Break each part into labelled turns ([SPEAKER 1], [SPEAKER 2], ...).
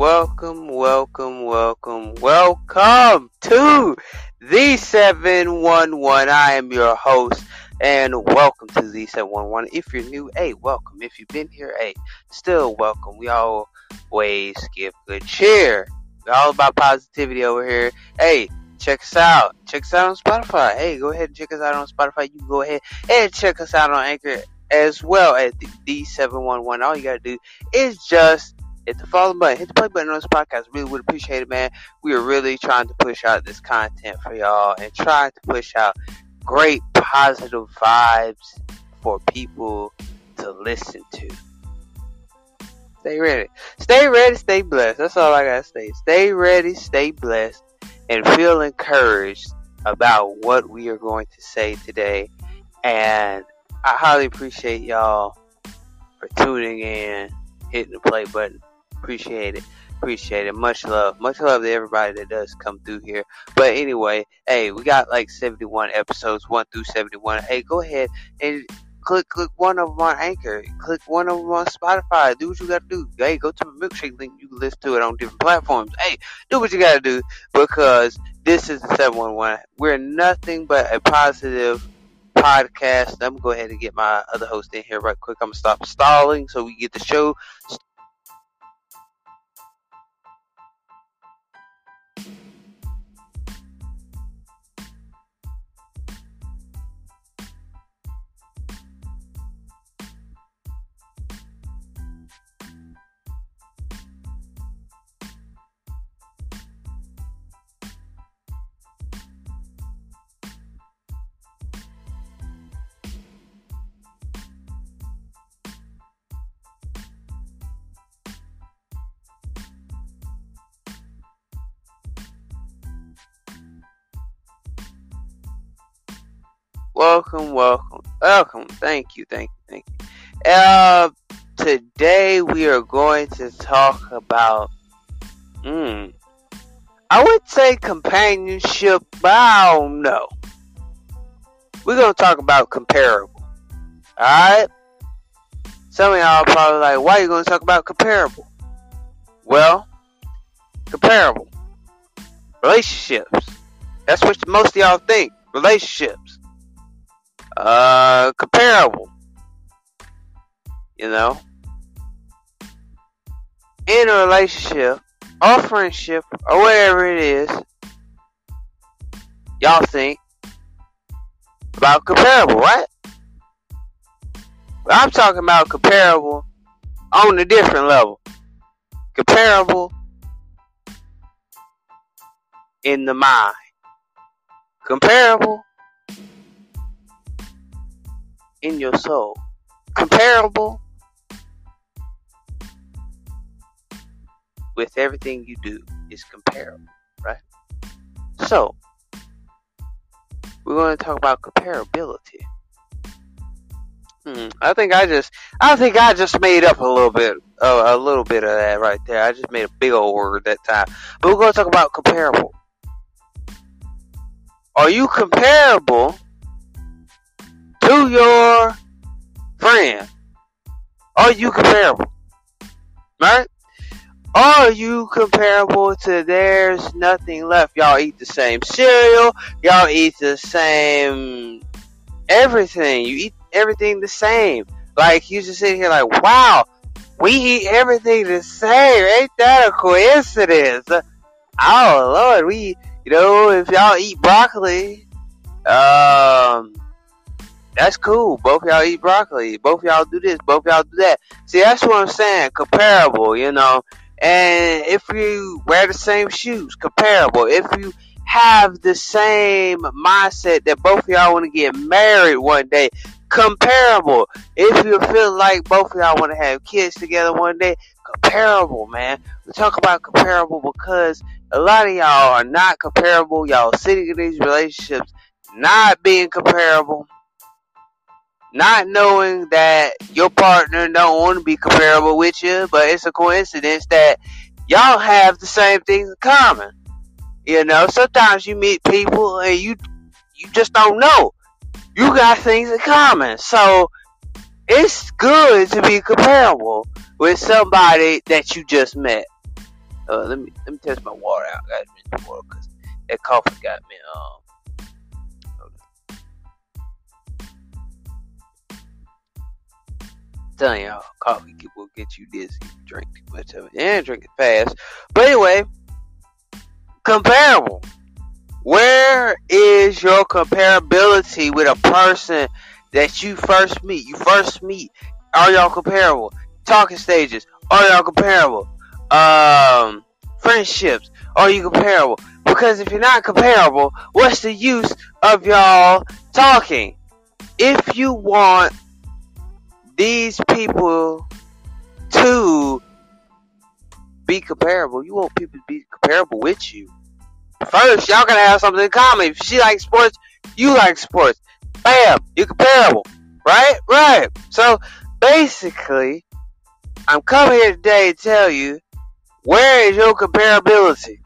[SPEAKER 1] Welcome, welcome, welcome, welcome to the 711. I am your host, and welcome to the 711. If you're new, hey, welcome. If you've been here, hey, still welcome. We always give good cheer. We're all about positivity over here. Hey, check us out. Check us out on Spotify. Hey, go ahead and check us out on Spotify. You can go ahead and check us out on Anchor as well at the 711. All you gotta do is just hit the follow button, hit the play button on this podcast. Really would appreciate it, man. We are really trying to push out this content for y'all and trying to push out great positive vibes for people to listen to. Stay ready. Stay ready, stay blessed. That's all I gotta say. Stay ready, stay blessed, and feel encouraged about what we are going to say today. And I highly appreciate y'all for tuning in, hitting the play button. Appreciate it. Appreciate it. Much love. Much love to everybody that does come through here. But anyway, hey, we got like 71 episodes, 1 through 71. Hey, go ahead and click click one of them on Anchor. Click one of them on Spotify. Do what you gotta do. Hey, go to my milkshake link. You can listen to it on different platforms. Hey, do what you gotta do because this is the 711. We're nothing but a positive podcast. I'm gonna go ahead and get my other host in here right quick. I'm gonna stop stalling so we get the show Welcome, welcome, welcome. Thank you, thank you, thank you. Uh, today we are going to talk about, hmm, I would say companionship, but I don't know. We're going to talk about comparable. Alright? Some of y'all probably like, why are you going to talk about comparable? Well, comparable. Relationships. That's what most of y'all think. Relationships uh, comparable. You know, in a relationship or friendship or whatever it is, y'all think about comparable, right? But I'm talking about comparable on a different level. Comparable in the mind. Comparable in your soul. Comparable with everything you do is comparable, right? So, we're going to talk about comparability. Hmm, I think I just, I think I just made up a little bit, uh, a little bit of that right there. I just made a big old word that time. But we're going to talk about comparable. Are you comparable are you comparable? Right? Are you comparable to there's nothing left? Y'all eat the same cereal, y'all eat the same everything. You eat everything the same. Like you just sit here like, wow, we eat everything the same. Ain't that a coincidence? Oh Lord, we you know, if y'all eat broccoli, um that's cool. Both y'all eat broccoli. Both y'all do this. Both y'all do that. See, that's what I'm saying. Comparable, you know. And if you wear the same shoes, comparable. If you have the same mindset that both y'all want to get married one day, comparable. If you feel like both y'all want to have kids together one day, comparable, man. We talk about comparable because a lot of y'all are not comparable. Y'all sitting in these relationships not being comparable. Not knowing that your partner don't want to be comparable with you, but it's a coincidence that y'all have the same things in common. You know, sometimes you meet people and you you just don't know. You got things in common. So it's good to be comparable with somebody that you just met. Uh, let me let me test my water out. I got to drink water because that coffee got me. Um, telling y'all, coffee will get you dizzy. Drink too much of it and drink it fast. But anyway, comparable. Where is your comparability with a person that you first meet? You first meet. Are y'all comparable? Talking stages. Are y'all comparable? Um, friendships. Are you comparable? Because if you're not comparable, what's the use of y'all talking? If you want these people to be comparable, you want people to be comparable with you. First, y'all gotta have something in common. If she likes sports, you like sports. Bam, you're comparable. Right? Right. So basically, I'm coming here today to tell you where is your comparability?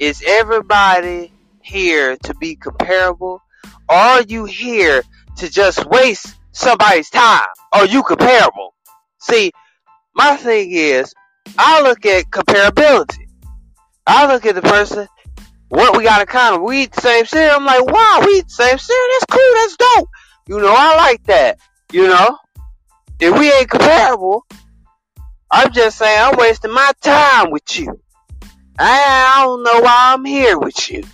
[SPEAKER 1] Is everybody here to be comparable? Or are you here to just waste somebody's time? Are you comparable? See, my thing is, I look at comparability. I look at the person, what we got in common. We eat the same cereal. I'm like, wow, we eat the same cereal. That's cool. That's dope. You know, I like that. You know, if we ain't comparable, I'm just saying I'm wasting my time with you. I don't know why I'm here with you.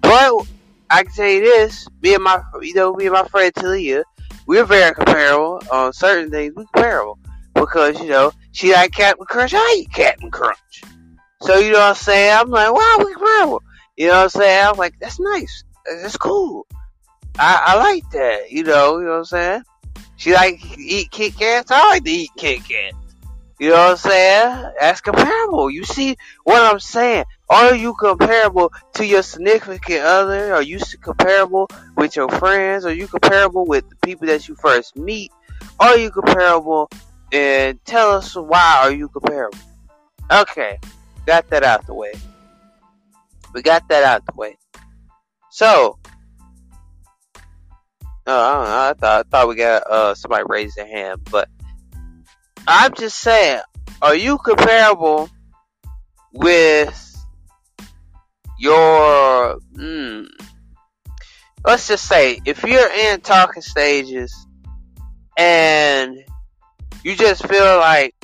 [SPEAKER 1] But I can tell you this, me and my, you know, me and my friend Talia, we're very comparable on certain things. We're comparable because you know she like Captain Crunch, I eat Captain Crunch. So you know what I'm saying? I'm like, wow, we're comparable. You know what I'm saying? I'm like, that's nice. That's cool. I, I like that. You know, you know what I'm saying? She like eat Kit Kats. I like to eat Kit Kats. You know what I'm saying? That's comparable. You see what I'm saying? Are you comparable to your significant other? Are you comparable with your friends? Are you comparable with the people that you first meet? Are you comparable? And tell us why are you comparable? Okay, got that out the way. We got that out the way. So, uh, I don't know. I thought I thought we got uh somebody raise their hand, but I'm just saying, are you comparable with your? Mm, let's just say, if you're in talking stages and you just feel like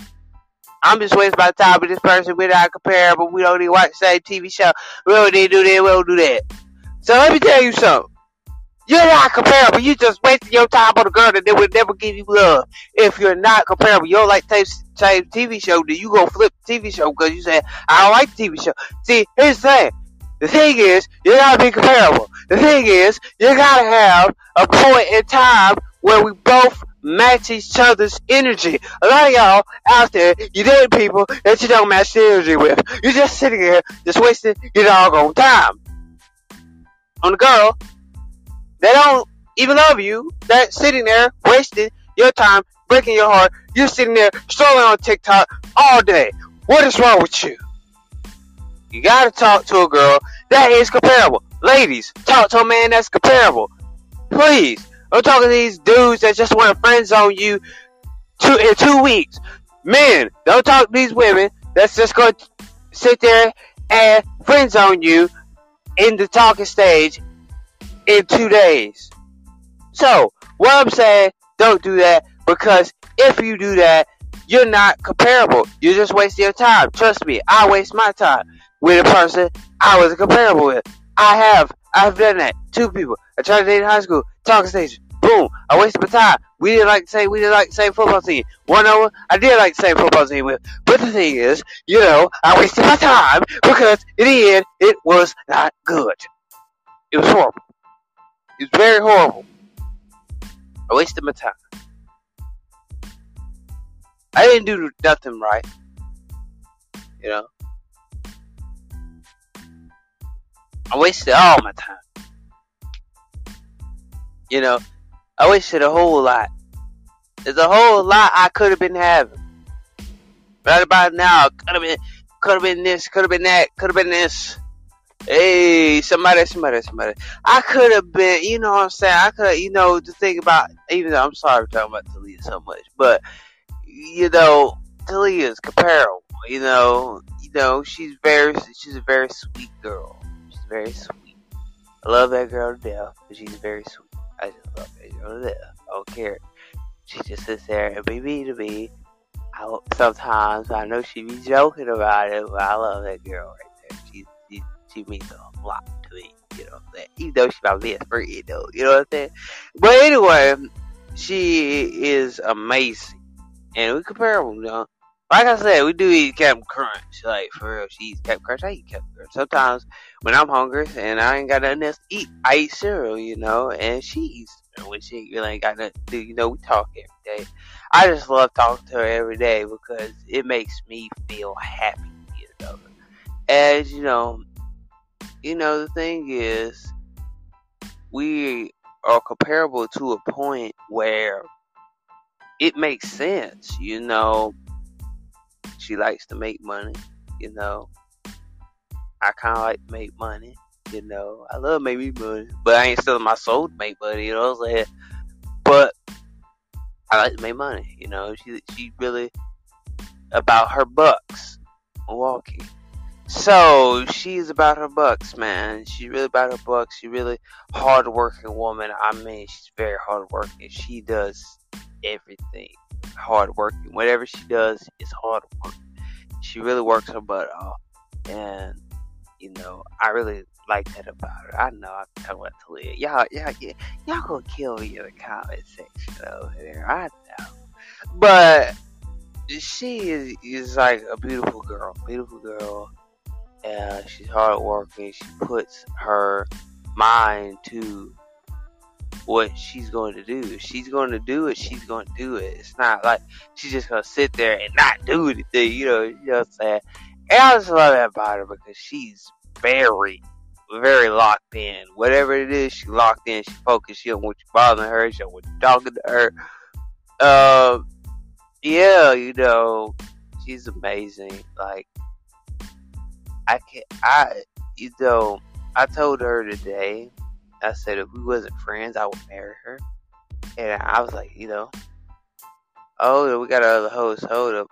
[SPEAKER 1] I'm just wasting my time with this person. We're not comparable. We don't even watch the same TV show. We don't need do that. We don't do that. So let me tell you something. You're not comparable. You just wasting your time on a girl that will never give you love. If you're not comparable, you don't like the same TV show, then you go flip the TV show because you say, I don't like the TV show. See, here's the thing. The thing is, you gotta be comparable. The thing is, you gotta have a point in time where we both match each other's energy. A lot of y'all out there, you date people that you don't match the energy with. You're just sitting here, just wasting your doggone time. On a girl that don't even love you, that sitting there wasting your time, breaking your heart. You're sitting there strolling on TikTok all day. What is wrong with you? You gotta talk to a girl that is comparable. Ladies, talk to a man that's comparable. Please. I'm talking to these dudes that just want to friend zone you two, in two weeks. Men, don't talk to these women that's just to sit there and friend zone you in the talking stage in two days. So, what I'm saying, don't do that because if you do that, you're not comparable. You're just wasting your time. Trust me, I waste my time with a person I wasn't comparable with. I have. I've done that. Two people. I tried to date in high school. Talking station. Boom. I wasted my time. We didn't like the same. We didn't like the same football team. One over. I did like the same football team with. But the thing is, you know, I wasted my time because in the end, it was not good. It was horrible. It was very horrible. I wasted my time. I didn't do nothing right. You know? I wasted all my time. You know, I wasted a whole lot. There's a whole lot I could have been having. Right about now, could have been, could have been this, could have been that, could have been this. Hey, somebody, somebody, somebody. I could have been, you know what I'm saying? I could, you know, to think about, even though I'm sorry for talking about Talia so much, but, you know, Talia is comparable. You know, you know, she's very, she's a very sweet girl. Very sweet. I love that girl to death, but she's very sweet. I just love that girl to death. I don't care. She just sits there and be me to me. I, sometimes I know she be joking about it, but I love that girl right there. She, she, she means a lot to me. You know what I'm saying? Even though she's my best friend, though. You know what I'm saying? But anyway, she is amazing. And we comparable, you know like I said, we do eat Captain Crunch. Like for real, she eats Captain Crunch. I eat Captain Crunch. Sometimes when I'm hungry and I ain't got nothing else to eat, I eat cereal, you know, and she eats when she really ain't got nothing to do. You know, we talk every day. I just love talking to her every day because it makes me feel happy, you know. As you know, you know the thing is, we are comparable to a point where it makes sense, you know she likes to make money, you know. I kind of like to make money, you know. I love making money, but I ain't selling my soul to make money, you know what I'm saying? But I like to make money, you know. She she really about her bucks Milwaukee. So she's about her bucks, man. She's really about her bucks. She's really hard working woman. I mean, she's very hard working. She does everything hard. Whatever she does is hard work. She really works her butt off, and you know I really like that about her. I know I'm talking about Talia. Y'all, y'all, y'all, gonna kill me in the comment section over there. I know, but she is is like a beautiful girl, beautiful girl. And she's hard working. She puts her mind to what she's going to do. If she's going to do it, she's going to do it. It's not like she's just going to sit there and not do anything, you know, you know what I'm saying? And I just love that about her because she's very, very locked in. Whatever it is, she locked in, she focused, she don't want you bothering her, she don't want you talking to her. Um, yeah, you know, she's amazing. Like, I can't, I, you know, I told her today, I said if we wasn't friends, I would marry her. And I was like, you know, oh, we got another host. Hold up.